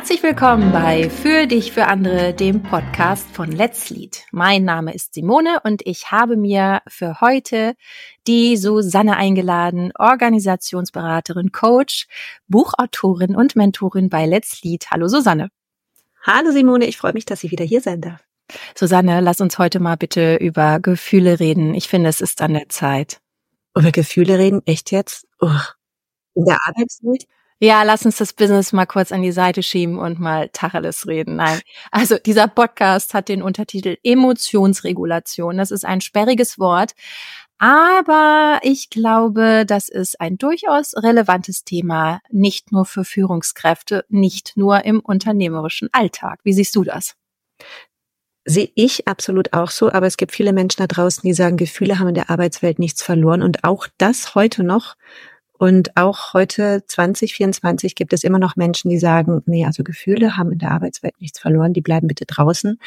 Herzlich willkommen bei Für dich, für andere, dem Podcast von Let's Lead. Mein Name ist Simone und ich habe mir für heute die Susanne eingeladen, Organisationsberaterin, Coach, Buchautorin und Mentorin bei Let's Lead. Hallo Susanne. Hallo Simone, ich freue mich, dass ich wieder hier sein darf. Susanne, lass uns heute mal bitte über Gefühle reden. Ich finde, es ist an der Zeit. Über Gefühle reden? Echt jetzt? Oh. In der Arbeitswelt? Ja, lass uns das Business mal kurz an die Seite schieben und mal Tacheles reden. Nein. Also dieser Podcast hat den Untertitel Emotionsregulation. Das ist ein sperriges Wort. Aber ich glaube, das ist ein durchaus relevantes Thema, nicht nur für Führungskräfte, nicht nur im unternehmerischen Alltag. Wie siehst du das? Sehe ich absolut auch so, aber es gibt viele Menschen da draußen, die sagen, Gefühle haben in der Arbeitswelt nichts verloren und auch das heute noch und auch heute 2024 gibt es immer noch Menschen, die sagen, nee, also Gefühle haben in der Arbeitswelt nichts verloren, die bleiben bitte draußen.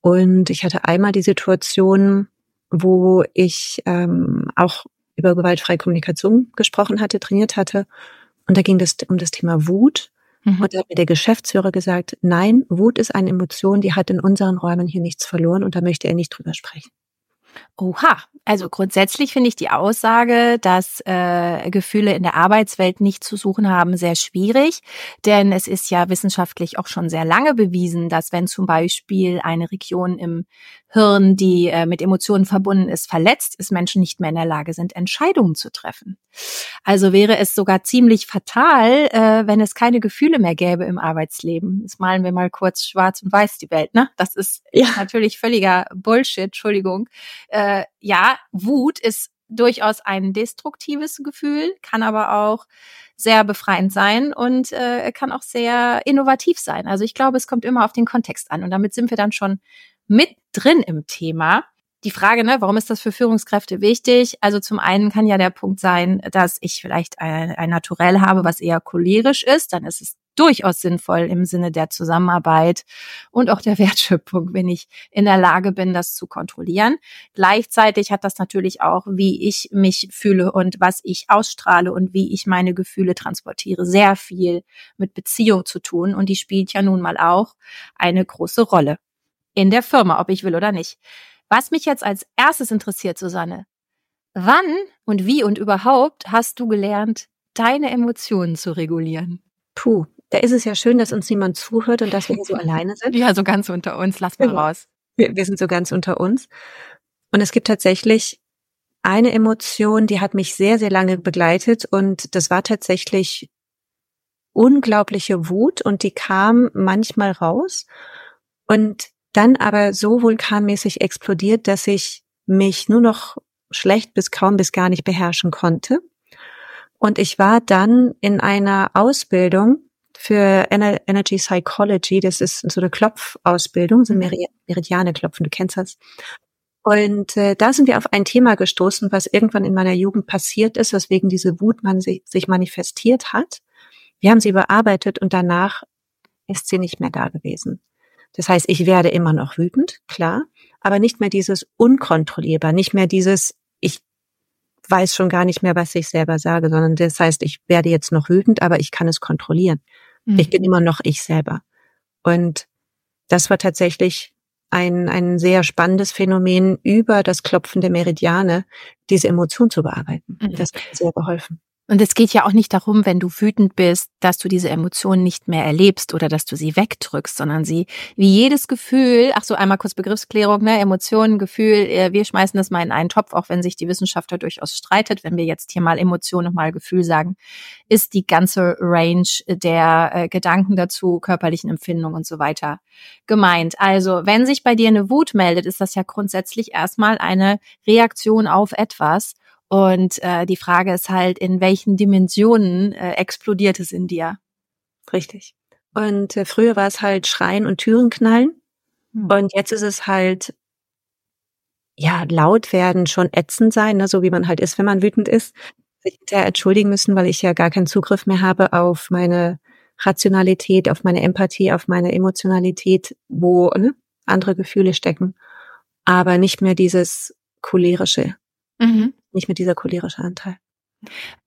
Und ich hatte einmal die Situation, wo ich ähm, auch über gewaltfreie Kommunikation gesprochen hatte, trainiert hatte. Und da ging es um das Thema Wut. Mhm. Und da hat mir der Geschäftsführer gesagt, nein, Wut ist eine Emotion, die hat in unseren Räumen hier nichts verloren und da möchte er nicht drüber sprechen. Oha, also grundsätzlich finde ich die Aussage, dass äh, Gefühle in der Arbeitswelt nicht zu suchen haben, sehr schwierig, denn es ist ja wissenschaftlich auch schon sehr lange bewiesen, dass wenn zum Beispiel eine Region im Hirn, die äh, mit Emotionen verbunden ist, verletzt ist, Menschen nicht mehr in der Lage sind, Entscheidungen zu treffen. Also wäre es sogar ziemlich fatal, äh, wenn es keine Gefühle mehr gäbe im Arbeitsleben. Jetzt malen wir mal kurz schwarz und weiß die Welt, ne? Das ist ja. natürlich völliger Bullshit, Entschuldigung. Äh, ja, Wut ist durchaus ein destruktives Gefühl, kann aber auch sehr befreiend sein und äh, kann auch sehr innovativ sein. Also ich glaube, es kommt immer auf den Kontext an und damit sind wir dann schon mit drin im Thema. Die Frage, ne, warum ist das für Führungskräfte wichtig? Also zum einen kann ja der Punkt sein, dass ich vielleicht ein, ein Naturell habe, was eher cholerisch ist. Dann ist es durchaus sinnvoll im Sinne der Zusammenarbeit und auch der Wertschöpfung, wenn ich in der Lage bin, das zu kontrollieren. Gleichzeitig hat das natürlich auch, wie ich mich fühle und was ich ausstrahle und wie ich meine Gefühle transportiere, sehr viel mit Beziehung zu tun. Und die spielt ja nun mal auch eine große Rolle in der Firma, ob ich will oder nicht. Was mich jetzt als erstes interessiert, Susanne, wann und wie und überhaupt hast du gelernt, deine Emotionen zu regulieren? Puh, da ist es ja schön, dass uns niemand zuhört und dass wir hier so alleine sind. Ja, so ganz unter uns. Lass mal genau. raus. Wir, wir sind so ganz unter uns. Und es gibt tatsächlich eine Emotion, die hat mich sehr, sehr lange begleitet und das war tatsächlich unglaubliche Wut und die kam manchmal raus und dann aber so vulkanmäßig explodiert, dass ich mich nur noch schlecht bis kaum bis gar nicht beherrschen konnte. Und ich war dann in einer Ausbildung für Energy Psychology. Das ist so eine Klopfausbildung, so mhm. Meridiane klopfen, du kennst das. Und äh, da sind wir auf ein Thema gestoßen, was irgendwann in meiner Jugend passiert ist, weswegen diese Wut man sich, sich manifestiert hat. Wir haben sie überarbeitet und danach ist sie nicht mehr da gewesen. Das heißt, ich werde immer noch wütend, klar, aber nicht mehr dieses unkontrollierbar, nicht mehr dieses, ich weiß schon gar nicht mehr, was ich selber sage, sondern das heißt, ich werde jetzt noch wütend, aber ich kann es kontrollieren. Mhm. Ich bin immer noch ich selber. Und das war tatsächlich ein, ein sehr spannendes Phänomen, über das Klopfen der Meridiane diese Emotion zu bearbeiten. Mhm. Das hat sehr geholfen. Und es geht ja auch nicht darum, wenn du wütend bist, dass du diese Emotionen nicht mehr erlebst oder dass du sie wegdrückst, sondern sie wie jedes Gefühl, ach so, einmal kurz Begriffsklärung, ne, Emotionen, Gefühl, äh, wir schmeißen das mal in einen Topf, auch wenn sich die Wissenschaft da durchaus streitet, wenn wir jetzt hier mal Emotion und mal Gefühl sagen, ist die ganze Range der äh, Gedanken dazu, körperlichen Empfindungen und so weiter gemeint. Also, wenn sich bei dir eine Wut meldet, ist das ja grundsätzlich erstmal eine Reaktion auf etwas und äh, die Frage ist halt, in welchen Dimensionen äh, explodiert es in dir? Richtig. Und äh, früher war es halt Schreien und Türen knallen. Hm. Und jetzt ist es halt, ja, laut werden, schon ätzend sein, ne, so wie man halt ist, wenn man wütend ist. Sich hinterher entschuldigen müssen, weil ich ja gar keinen Zugriff mehr habe auf meine Rationalität, auf meine Empathie, auf meine Emotionalität, wo ne, andere Gefühle stecken. Aber nicht mehr dieses cholerische. Mhm nicht mehr dieser cholerische Anteil.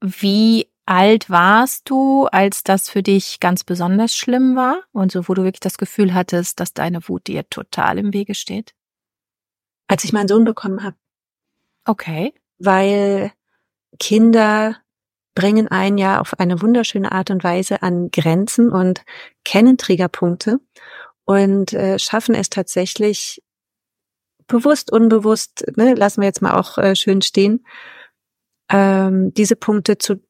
Wie alt warst du, als das für dich ganz besonders schlimm war und so, wo du wirklich das Gefühl hattest, dass deine Wut dir total im Wege steht? Als ich meinen Sohn bekommen habe. Okay. Weil Kinder bringen einen ja auf eine wunderschöne Art und Weise an Grenzen und kennen Triggerpunkte und äh, schaffen es tatsächlich bewusst, unbewusst, ne, lassen wir jetzt mal auch äh, schön stehen, ähm, diese Punkte zu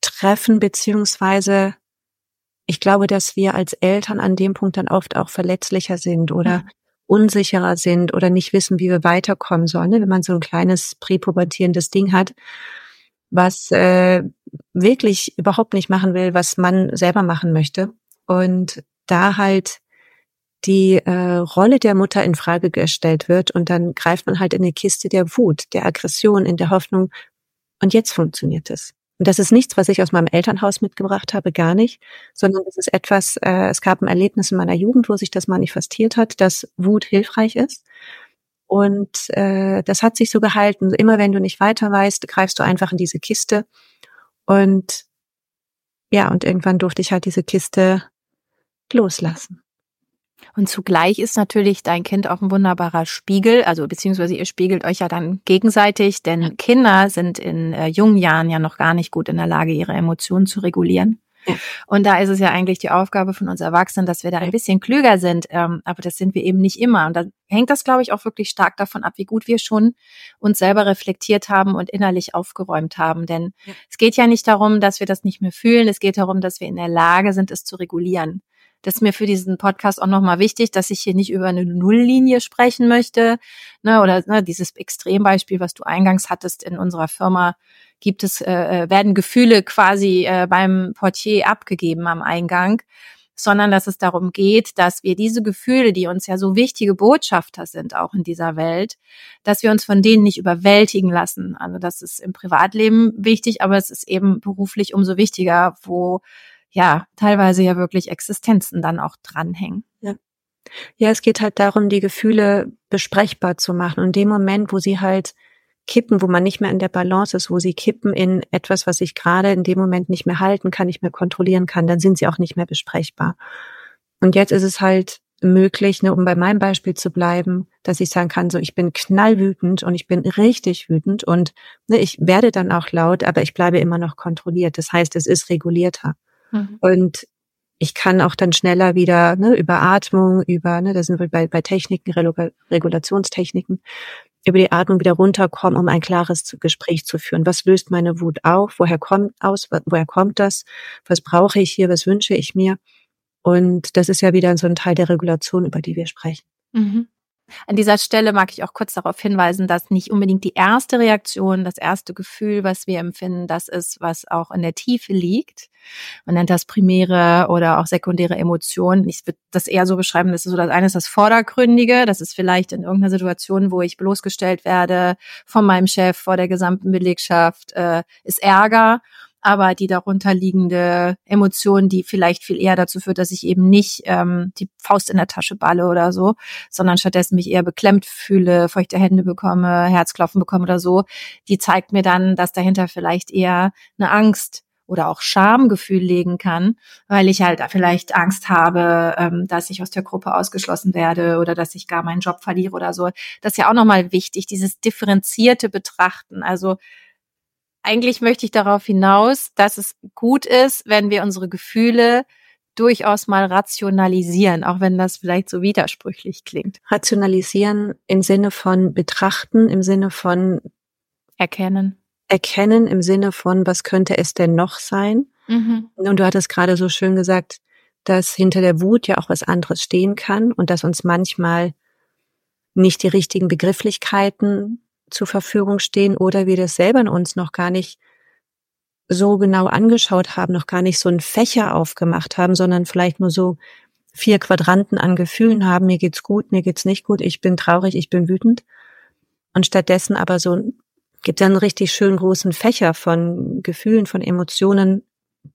treffen, beziehungsweise ich glaube, dass wir als Eltern an dem Punkt dann oft auch verletzlicher sind oder mhm. unsicherer sind oder nicht wissen, wie wir weiterkommen sollen, ne? wenn man so ein kleines präpubertierendes Ding hat, was äh, wirklich überhaupt nicht machen will, was man selber machen möchte. Und da halt die äh, Rolle der Mutter in Frage gestellt wird und dann greift man halt in eine Kiste der Wut, der Aggression, in der Hoffnung, und jetzt funktioniert es. Und das ist nichts, was ich aus meinem Elternhaus mitgebracht habe, gar nicht, sondern es ist etwas, äh, es gab ein Erlebnis in meiner Jugend, wo sich das manifestiert hat, dass Wut hilfreich ist. Und äh, das hat sich so gehalten. Immer wenn du nicht weiter weißt, greifst du einfach in diese Kiste. Und ja, und irgendwann durfte ich halt diese Kiste loslassen. Und zugleich ist natürlich dein Kind auch ein wunderbarer Spiegel, also beziehungsweise ihr spiegelt euch ja dann gegenseitig, denn Kinder sind in äh, jungen Jahren ja noch gar nicht gut in der Lage, ihre Emotionen zu regulieren. Ja. Und da ist es ja eigentlich die Aufgabe von uns Erwachsenen, dass wir da ein bisschen klüger sind. Ähm, aber das sind wir eben nicht immer. Und da hängt das, glaube ich, auch wirklich stark davon ab, wie gut wir schon uns selber reflektiert haben und innerlich aufgeräumt haben. Denn ja. es geht ja nicht darum, dass wir das nicht mehr fühlen. Es geht darum, dass wir in der Lage sind, es zu regulieren. Das ist mir für diesen Podcast auch nochmal wichtig, dass ich hier nicht über eine Nulllinie sprechen möchte. Ne, oder ne, dieses Extrembeispiel, was du eingangs hattest in unserer Firma, gibt es, äh, äh, werden Gefühle quasi äh, beim Portier abgegeben am Eingang sondern dass es darum geht, dass wir diese Gefühle, die uns ja so wichtige Botschafter sind, auch in dieser Welt, dass wir uns von denen nicht überwältigen lassen. Also das ist im Privatleben wichtig, aber es ist eben beruflich umso wichtiger, wo ja teilweise ja wirklich Existenzen dann auch dranhängen. Ja. Es geht halt darum, die Gefühle besprechbar zu machen. Und dem Moment, wo sie halt kippen, wo man nicht mehr in der Balance ist, wo sie kippen in etwas, was ich gerade in dem Moment nicht mehr halten kann, nicht mehr kontrollieren kann, dann sind sie auch nicht mehr besprechbar. Und jetzt ist es halt möglich, ne, um bei meinem Beispiel zu bleiben, dass ich sagen kann, so ich bin knallwütend und ich bin richtig wütend und ne, ich werde dann auch laut, aber ich bleibe immer noch kontrolliert. Das heißt, es ist regulierter. Mhm. Und ich kann auch dann schneller wieder ne, über Atmung, über, ne, da sind wir bei, bei Techniken, Regulationstechniken, über die Atmung wieder runterkommen, um ein klares Gespräch zu führen. Was löst meine Wut auf? Woher kommt aus? Woher kommt das? Was brauche ich hier? Was wünsche ich mir? Und das ist ja wieder so ein Teil der Regulation, über die wir sprechen. Mhm. An dieser Stelle mag ich auch kurz darauf hinweisen, dass nicht unbedingt die erste Reaktion, das erste Gefühl, was wir empfinden, das ist, was auch in der Tiefe liegt. Man nennt das primäre oder auch sekundäre Emotionen. Ich würde das eher so beschreiben, das ist so das eine ist das Vordergründige, das ist vielleicht in irgendeiner Situation, wo ich bloßgestellt werde von meinem Chef, vor der gesamten Belegschaft, äh, ist Ärger aber die darunter liegende Emotion, die vielleicht viel eher dazu führt, dass ich eben nicht ähm, die Faust in der Tasche balle oder so, sondern stattdessen mich eher beklemmt fühle, feuchte Hände bekomme, Herzklopfen bekomme oder so, die zeigt mir dann, dass dahinter vielleicht eher eine Angst oder auch Schamgefühl legen kann, weil ich halt vielleicht Angst habe, ähm, dass ich aus der Gruppe ausgeschlossen werde oder dass ich gar meinen Job verliere oder so. Das ist ja auch nochmal wichtig, dieses differenzierte Betrachten. Also eigentlich möchte ich darauf hinaus, dass es gut ist, wenn wir unsere Gefühle durchaus mal rationalisieren, auch wenn das vielleicht so widersprüchlich klingt. Rationalisieren im Sinne von betrachten, im Sinne von erkennen. Erkennen im Sinne von, was könnte es denn noch sein? Mhm. Und du hattest gerade so schön gesagt, dass hinter der Wut ja auch was anderes stehen kann und dass uns manchmal nicht die richtigen Begrifflichkeiten zur Verfügung stehen oder wir das selber in uns noch gar nicht so genau angeschaut haben, noch gar nicht so einen Fächer aufgemacht haben, sondern vielleicht nur so vier Quadranten an Gefühlen haben, mir geht's gut, mir geht's nicht gut, ich bin traurig, ich bin wütend. Und stattdessen aber so gibt es einen richtig schön großen Fächer von Gefühlen, von Emotionen,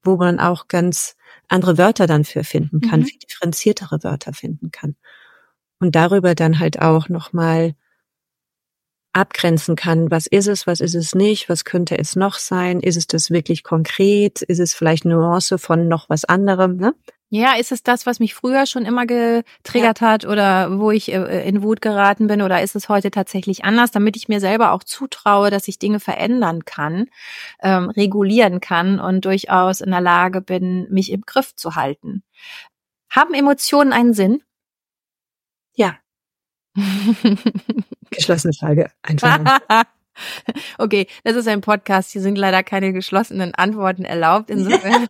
wo man auch ganz andere Wörter dann für finden kann, mhm. viel differenziertere Wörter finden kann. Und darüber dann halt auch nochmal abgrenzen kann, was ist es, was ist es nicht, was könnte es noch sein, ist es das wirklich konkret, ist es vielleicht Nuance von noch was anderem, ne? Ja, ist es das, was mich früher schon immer getriggert ja. hat oder wo ich äh, in Wut geraten bin oder ist es heute tatsächlich anders, damit ich mir selber auch zutraue, dass ich Dinge verändern kann, ähm, regulieren kann und durchaus in der Lage bin, mich im Griff zu halten. Haben Emotionen einen Sinn? Ja. Geschlossene Frage. Einfach. okay, das ist ein Podcast. Hier sind leider keine geschlossenen Antworten erlaubt. Insofern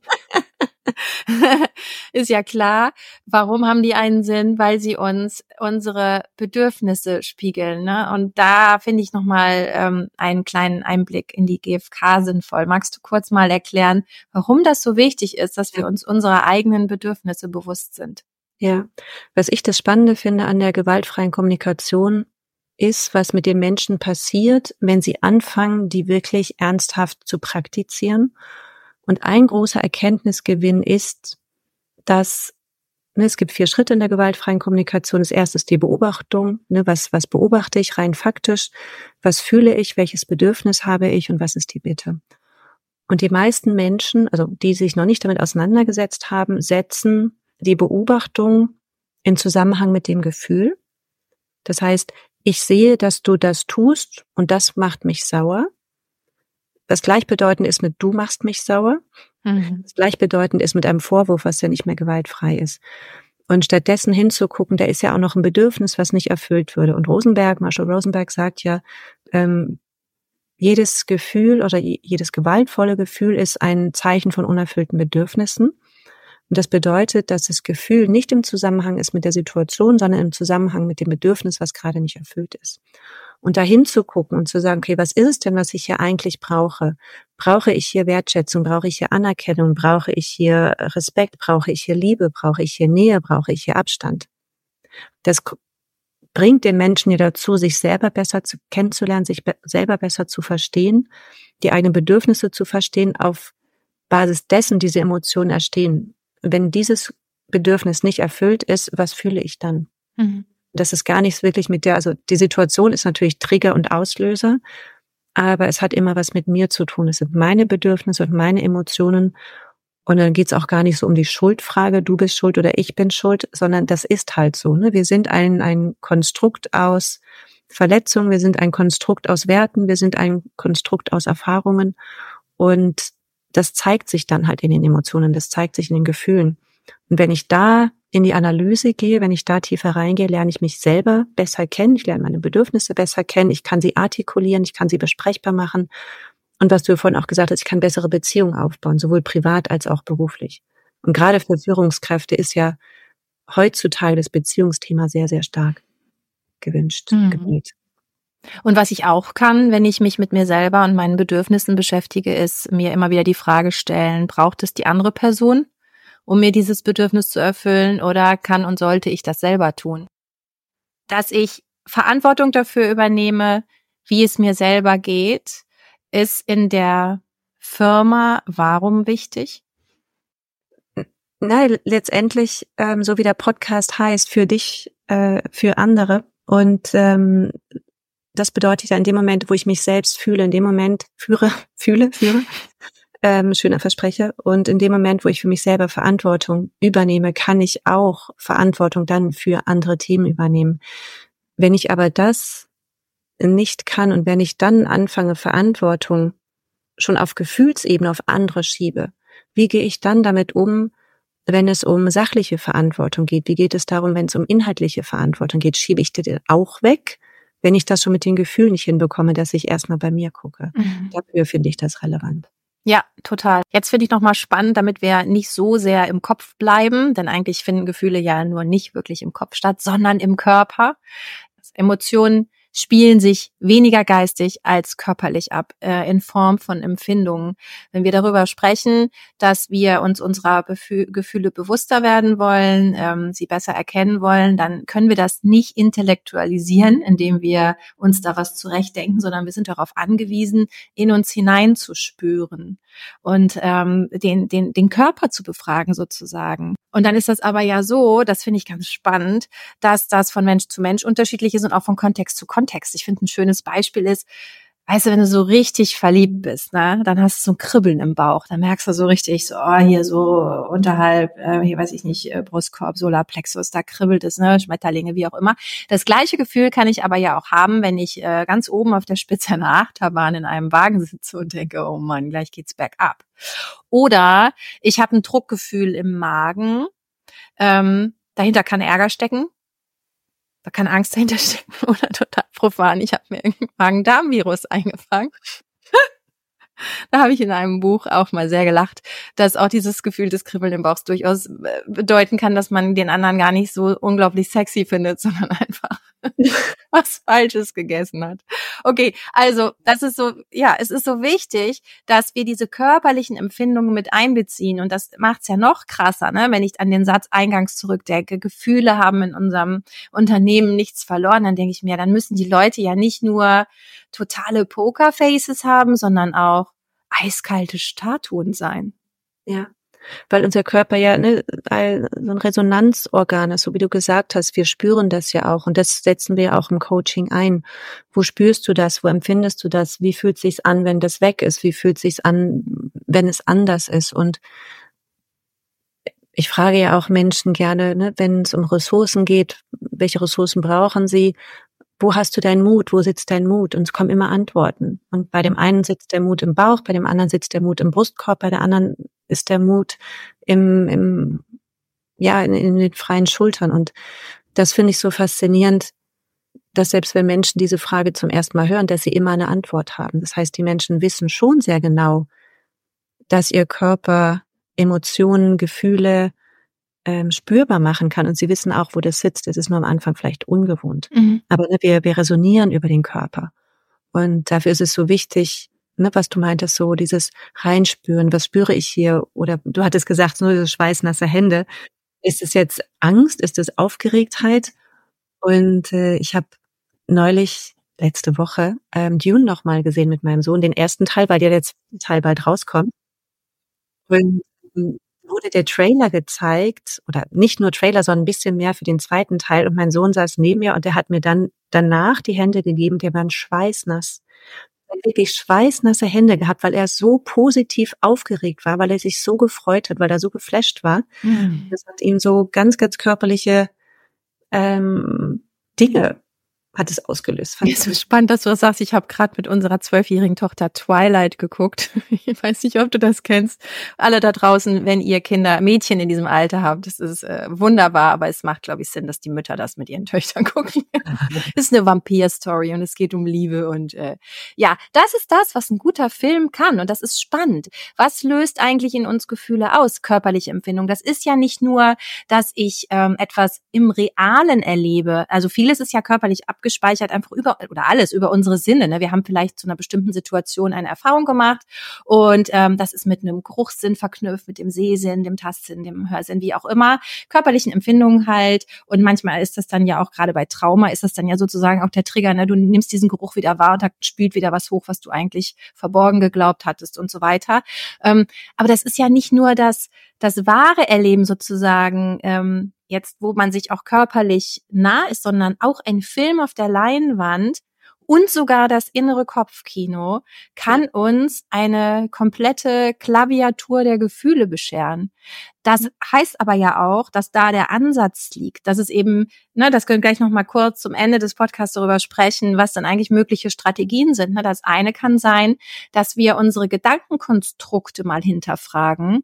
ist ja klar. Warum haben die einen Sinn? Weil sie uns unsere Bedürfnisse spiegeln. Ne? Und da finde ich nochmal ähm, einen kleinen Einblick in die GfK sinnvoll. Magst du kurz mal erklären, warum das so wichtig ist, dass wir uns unserer eigenen Bedürfnisse bewusst sind? Ja, was ich das Spannende finde an der gewaltfreien Kommunikation ist, was mit den Menschen passiert, wenn sie anfangen, die wirklich ernsthaft zu praktizieren. Und ein großer Erkenntnisgewinn ist, dass ne, es gibt vier Schritte in der gewaltfreien Kommunikation. Das erste ist die Beobachtung. Ne, was, was beobachte ich rein faktisch? Was fühle ich? Welches Bedürfnis habe ich? Und was ist die Bitte? Und die meisten Menschen, also die sich noch nicht damit auseinandergesetzt haben, setzen die Beobachtung in Zusammenhang mit dem Gefühl. Das heißt, ich sehe, dass du das tust und das macht mich sauer. Was gleichbedeutend ist mit du machst mich sauer. Mhm. Was gleichbedeutend ist mit einem Vorwurf, was ja nicht mehr gewaltfrei ist. Und stattdessen hinzugucken, da ist ja auch noch ein Bedürfnis, was nicht erfüllt würde. Und Rosenberg, Marshall Rosenberg sagt ja, ähm, jedes Gefühl oder jedes gewaltvolle Gefühl ist ein Zeichen von unerfüllten Bedürfnissen. Und das bedeutet, dass das Gefühl nicht im Zusammenhang ist mit der Situation, sondern im Zusammenhang mit dem Bedürfnis, was gerade nicht erfüllt ist. Und dahin zu gucken und zu sagen, okay, was ist es denn, was ich hier eigentlich brauche? Brauche ich hier Wertschätzung? Brauche ich hier Anerkennung? Brauche ich hier Respekt? Brauche ich hier Liebe? Brauche ich hier Nähe? Brauche ich hier Abstand? Das bringt den Menschen ja dazu, sich selber besser zu, kennenzulernen, sich be selber besser zu verstehen, die eigenen Bedürfnisse zu verstehen, auf Basis dessen diese Emotionen erstehen wenn dieses Bedürfnis nicht erfüllt ist, was fühle ich dann? Mhm. Das ist gar nichts wirklich mit der, also die Situation ist natürlich Trigger und Auslöser, aber es hat immer was mit mir zu tun. Es sind meine Bedürfnisse und meine Emotionen. Und dann geht's auch gar nicht so um die Schuldfrage, du bist schuld oder ich bin schuld, sondern das ist halt so. Ne? Wir sind ein, ein Konstrukt aus Verletzungen, wir sind ein Konstrukt aus Werten, wir sind ein Konstrukt aus Erfahrungen. Und das zeigt sich dann halt in den Emotionen, das zeigt sich in den Gefühlen. Und wenn ich da in die Analyse gehe, wenn ich da tiefer reingehe, lerne ich mich selber besser kennen, ich lerne meine Bedürfnisse besser kennen, ich kann sie artikulieren, ich kann sie besprechbar machen. Und was du vorhin auch gesagt hast, ich kann bessere Beziehungen aufbauen, sowohl privat als auch beruflich. Und gerade für Führungskräfte ist ja heutzutage das Beziehungsthema sehr, sehr stark gewünscht, mhm. gewählt. Und was ich auch kann, wenn ich mich mit mir selber und meinen Bedürfnissen beschäftige, ist mir immer wieder die Frage stellen, braucht es die andere Person, um mir dieses Bedürfnis zu erfüllen oder kann und sollte ich das selber tun? Dass ich Verantwortung dafür übernehme, wie es mir selber geht, ist in der Firma warum wichtig? Nein, letztendlich, ähm, so wie der Podcast heißt, für dich, äh, für andere. Und ähm, das bedeutet ja in dem Moment, wo ich mich selbst fühle, in dem Moment führe, fühle, führe, ähm, schöner Versprecher. Und in dem Moment, wo ich für mich selber Verantwortung übernehme, kann ich auch Verantwortung dann für andere Themen übernehmen. Wenn ich aber das nicht kann und wenn ich dann anfange, Verantwortung schon auf Gefühlsebene auf andere schiebe, wie gehe ich dann damit um, wenn es um sachliche Verantwortung geht? Wie geht es darum, wenn es um inhaltliche Verantwortung geht? Schiebe ich die auch weg? Wenn ich das schon mit den Gefühlen nicht hinbekomme, dass ich erstmal bei mir gucke. Mhm. Dafür finde ich das relevant. Ja, total. Jetzt finde ich nochmal spannend, damit wir nicht so sehr im Kopf bleiben, denn eigentlich finden Gefühle ja nur nicht wirklich im Kopf statt, sondern im Körper. Emotionen spielen sich weniger geistig als körperlich ab, äh, in Form von Empfindungen. Wenn wir darüber sprechen, dass wir uns unserer Befü Gefühle bewusster werden wollen, ähm, sie besser erkennen wollen, dann können wir das nicht intellektualisieren, indem wir uns da was zurechtdenken, sondern wir sind darauf angewiesen, in uns hineinzuspüren und ähm, den, den, den Körper zu befragen sozusagen. Und dann ist das aber ja so, das finde ich ganz spannend, dass das von Mensch zu Mensch unterschiedlich ist und auch von Kontext zu Kontext. Ich finde, ein schönes Beispiel ist, weißt du, wenn du so richtig verliebt bist, ne, dann hast du so ein Kribbeln im Bauch. Dann merkst du so richtig, so, oh, hier so unterhalb, äh, hier weiß ich nicht, äh, Brustkorb, Solarplexus, da kribbelt es, ne, Schmetterlinge, wie auch immer. Das gleiche Gefühl kann ich aber ja auch haben, wenn ich äh, ganz oben auf der Spitze einer Achterbahn in einem Wagen sitze und denke, oh Mann, gleich geht's bergab. Oder ich habe ein Druckgefühl im Magen. Ähm, dahinter kann Ärger stecken da kann Angst dahinter stecken oder total profan. Ich habe mir irgendein Magen-Darm-Virus eingefangen. da habe ich in einem Buch auch mal sehr gelacht, dass auch dieses Gefühl des Kribbeln im Bauch durchaus äh, bedeuten kann, dass man den anderen gar nicht so unglaublich sexy findet, sondern einfach was Falsches gegessen hat. Okay, also das ist so, ja, es ist so wichtig, dass wir diese körperlichen Empfindungen mit einbeziehen und das macht's ja noch krasser, ne? wenn ich an den Satz eingangs zurückdenke, Gefühle haben in unserem Unternehmen nichts verloren, dann denke ich mir, dann müssen die Leute ja nicht nur totale Pokerfaces haben, sondern auch eiskalte Statuen sein. Ja weil unser Körper ja ne, so ein Resonanzorgan ist, so wie du gesagt hast. Wir spüren das ja auch und das setzen wir auch im Coaching ein. Wo spürst du das? Wo empfindest du das? Wie fühlt sich's an, wenn das weg ist? Wie fühlt sich's an, wenn es anders ist? Und ich frage ja auch Menschen gerne, ne, wenn es um Ressourcen geht, welche Ressourcen brauchen sie? Wo hast du deinen Mut? Wo sitzt dein Mut? Und es kommen immer Antworten. Und bei dem einen sitzt der Mut im Bauch, bei dem anderen sitzt der Mut im Brustkorb, bei der anderen ist der Mut im, im ja, in, in den freien Schultern. Und das finde ich so faszinierend, dass selbst wenn Menschen diese Frage zum ersten Mal hören, dass sie immer eine Antwort haben. Das heißt, die Menschen wissen schon sehr genau, dass ihr Körper Emotionen, Gefühle ähm, spürbar machen kann. Und sie wissen auch, wo das sitzt. Es ist nur am Anfang vielleicht ungewohnt. Mhm. Aber ne, wir, wir resonieren über den Körper. Und dafür ist es so wichtig, ne, was du meintest, so dieses Reinspüren, was spüre ich hier? Oder du hattest gesagt, nur diese schweißnasse Hände. Ist es jetzt Angst? Ist es Aufgeregtheit? Und äh, ich habe neulich letzte Woche ähm, Dune noch mal gesehen mit meinem Sohn, den ersten Teil, weil der jetzt Teil bald rauskommt. Und ähm, wurde der Trailer gezeigt oder nicht nur Trailer, sondern ein bisschen mehr für den zweiten Teil und mein Sohn saß neben mir und der hat mir dann danach die Hände gegeben, der waren schweißnass wirklich schweißnasse Hände gehabt, weil er so positiv aufgeregt war, weil er sich so gefreut hat, weil er so geflasht war. Mhm. Das hat ihm so ganz, ganz körperliche ähm, Dinge hat es ausgelöst. Fand ja, so spannend, dass du das sagst. Ich habe gerade mit unserer zwölfjährigen Tochter Twilight geguckt. Ich weiß nicht, ob du das kennst. Alle da draußen, wenn ihr Kinder, Mädchen in diesem Alter habt, das ist äh, wunderbar, aber es macht, glaube ich, Sinn, dass die Mütter das mit ihren Töchtern gucken. Es ist eine Vampir-Story und es geht um Liebe und äh, ja, das ist das, was ein guter Film kann und das ist spannend. Was löst eigentlich in uns Gefühle aus, körperliche Empfindung? Das ist ja nicht nur, dass ich ähm, etwas im Realen erlebe. Also vieles ist ja körperlich abgeschlossen abgespeichert, einfach über oder alles über unsere Sinne. Ne? Wir haben vielleicht zu einer bestimmten Situation eine Erfahrung gemacht und ähm, das ist mit einem Geruchssinn verknüpft, mit dem Sehsinn, dem Tastsinn, dem Hörsinn, wie auch immer, körperlichen Empfindungen halt. Und manchmal ist das dann ja auch gerade bei Trauma ist das dann ja sozusagen auch der Trigger. Ne? Du nimmst diesen Geruch wieder wahr und da spült wieder was hoch, was du eigentlich verborgen geglaubt hattest und so weiter. Ähm, aber das ist ja nicht nur das das wahre Erleben sozusagen ähm, jetzt, wo man sich auch körperlich nah ist, sondern auch ein Film auf der Leinwand und sogar das innere Kopfkino kann uns eine komplette Klaviatur der Gefühle bescheren. Das heißt aber ja auch, dass da der Ansatz liegt, dass es eben, ne, das können wir gleich noch mal kurz zum Ende des Podcasts darüber sprechen, was dann eigentlich mögliche Strategien sind. Ne, das eine kann sein, dass wir unsere Gedankenkonstrukte mal hinterfragen,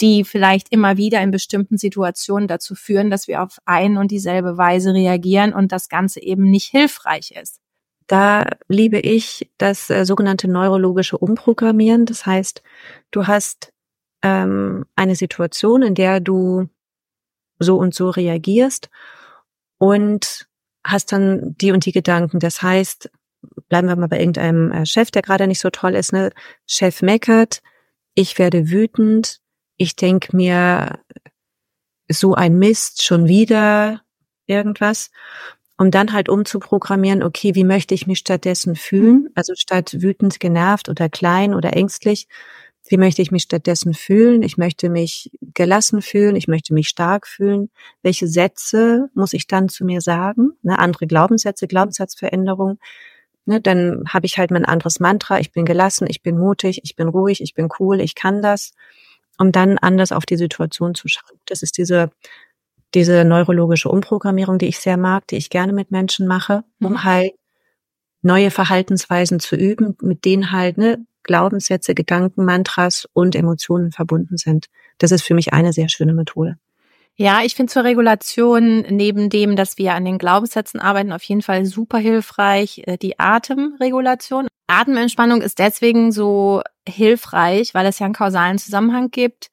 die vielleicht immer wieder in bestimmten Situationen dazu führen, dass wir auf ein und dieselbe Weise reagieren und das Ganze eben nicht hilfreich ist. Da liebe ich das äh, sogenannte neurologische Umprogrammieren. Das heißt, du hast ähm, eine Situation, in der du so und so reagierst und hast dann die und die Gedanken. Das heißt, bleiben wir mal bei irgendeinem äh, Chef, der gerade nicht so toll ist. Ne? Chef meckert, ich werde wütend, ich denke mir so ein Mist schon wieder irgendwas um dann halt umzuprogrammieren, okay, wie möchte ich mich stattdessen fühlen? Mhm. Also statt wütend, genervt oder klein oder ängstlich, Wie möchte ich mich stattdessen fühlen? Ich möchte mich gelassen fühlen. Ich möchte mich stark fühlen. Welche Sätze muss ich dann zu mir sagen? Ne, andere Glaubenssätze, Glaubenssatzveränderung. Ne, dann habe ich halt mein anderes Mantra. Ich bin gelassen, ich bin mutig, ich bin ruhig, ich bin cool, ich kann das, um dann anders auf die Situation zu schauen. Das ist diese diese neurologische Umprogrammierung, die ich sehr mag, die ich gerne mit Menschen mache, um mhm. halt neue Verhaltensweisen zu üben, mit denen halt ne, Glaubenssätze, Gedanken, Mantras und Emotionen verbunden sind. Das ist für mich eine sehr schöne Methode. Ja, ich finde zur Regulation neben dem, dass wir an den Glaubenssätzen arbeiten, auf jeden Fall super hilfreich äh, die Atemregulation. Atementspannung ist deswegen so hilfreich, weil es ja einen kausalen Zusammenhang gibt.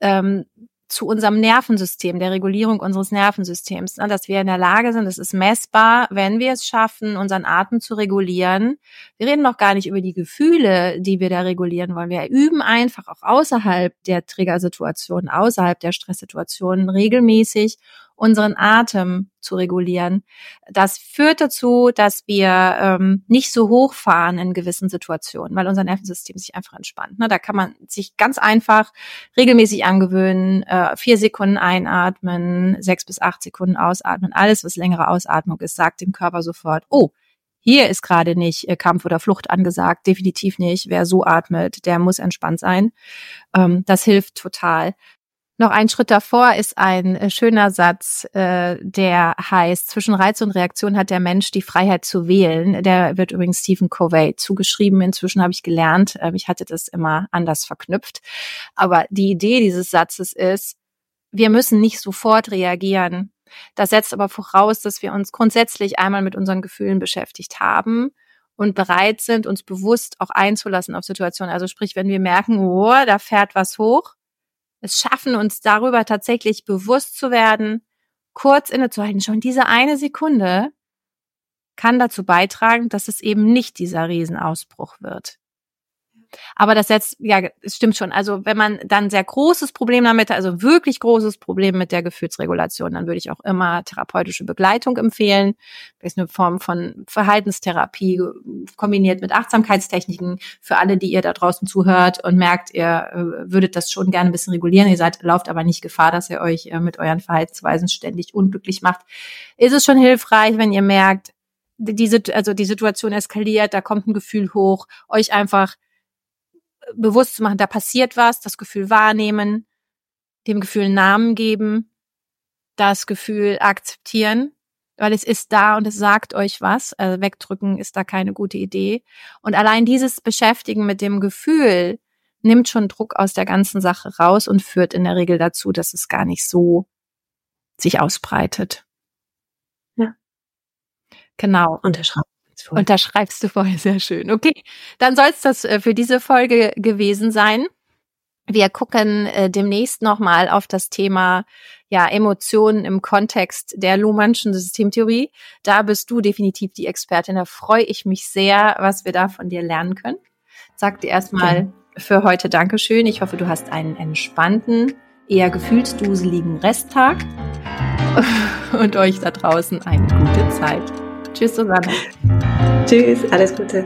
Ähm, zu unserem Nervensystem, der Regulierung unseres Nervensystems, ne, dass wir in der Lage sind, es ist messbar, wenn wir es schaffen, unseren Atem zu regulieren. Wir reden noch gar nicht über die Gefühle, die wir da regulieren wollen. Wir üben einfach auch außerhalb der Triggersituationen, außerhalb der Stresssituationen regelmäßig unseren Atem zu regulieren. Das führt dazu, dass wir ähm, nicht so hoch fahren in gewissen Situationen, weil unser Nervensystem sich einfach entspannt. Ne? Da kann man sich ganz einfach regelmäßig angewöhnen, äh, vier Sekunden einatmen, sechs bis acht Sekunden ausatmen. Alles, was längere Ausatmung ist, sagt dem Körper sofort, oh, hier ist gerade nicht äh, Kampf oder Flucht angesagt, definitiv nicht. Wer so atmet, der muss entspannt sein. Ähm, das hilft total. Noch ein Schritt davor ist ein äh, schöner Satz, äh, der heißt, zwischen Reiz und Reaktion hat der Mensch die Freiheit zu wählen. Der wird übrigens Stephen Covey zugeschrieben. Inzwischen habe ich gelernt, äh, ich hatte das immer anders verknüpft. Aber die Idee dieses Satzes ist, wir müssen nicht sofort reagieren. Das setzt aber voraus, dass wir uns grundsätzlich einmal mit unseren Gefühlen beschäftigt haben und bereit sind, uns bewusst auch einzulassen auf Situationen. Also sprich, wenn wir merken, oh, da fährt was hoch, es schaffen, uns darüber tatsächlich bewusst zu werden, kurz innezuhalten. Schon diese eine Sekunde kann dazu beitragen, dass es eben nicht dieser Riesenausbruch wird. Aber das setzt, ja, es stimmt schon. Also wenn man dann sehr großes Problem damit also wirklich großes Problem mit der Gefühlsregulation, dann würde ich auch immer therapeutische Begleitung empfehlen. Das ist eine Form von Verhaltenstherapie kombiniert mit Achtsamkeitstechniken für alle, die ihr da draußen zuhört und merkt, ihr äh, würdet das schon gerne ein bisschen regulieren. Ihr seid, lauft aber nicht Gefahr, dass ihr euch äh, mit euren Verhaltensweisen ständig unglücklich macht. Ist es schon hilfreich, wenn ihr merkt, diese, also die Situation eskaliert, da kommt ein Gefühl hoch, euch einfach bewusst zu machen, da passiert was, das Gefühl wahrnehmen, dem Gefühl Namen geben, das Gefühl akzeptieren, weil es ist da und es sagt euch was. Also wegdrücken ist da keine gute Idee. Und allein dieses Beschäftigen mit dem Gefühl nimmt schon Druck aus der ganzen Sache raus und führt in der Regel dazu, dass es gar nicht so sich ausbreitet. Ja. Genau. Unterschreiben voll. Unterschreibst du vorher sehr schön. Okay, dann soll es das äh, für diese Folge gewesen sein. Wir gucken äh, demnächst nochmal auf das Thema ja, Emotionen im Kontext der Luhmannschen Systemtheorie. Da bist du definitiv die Expertin. Da freue ich mich sehr, was wir da von dir lernen können. Sag dir erstmal okay. für heute Dankeschön. Ich hoffe, du hast einen entspannten, eher gefühlsduseligen Resttag und euch da draußen eine gute Zeit. Tschüss, Susanne. Tschüss, alles Gute.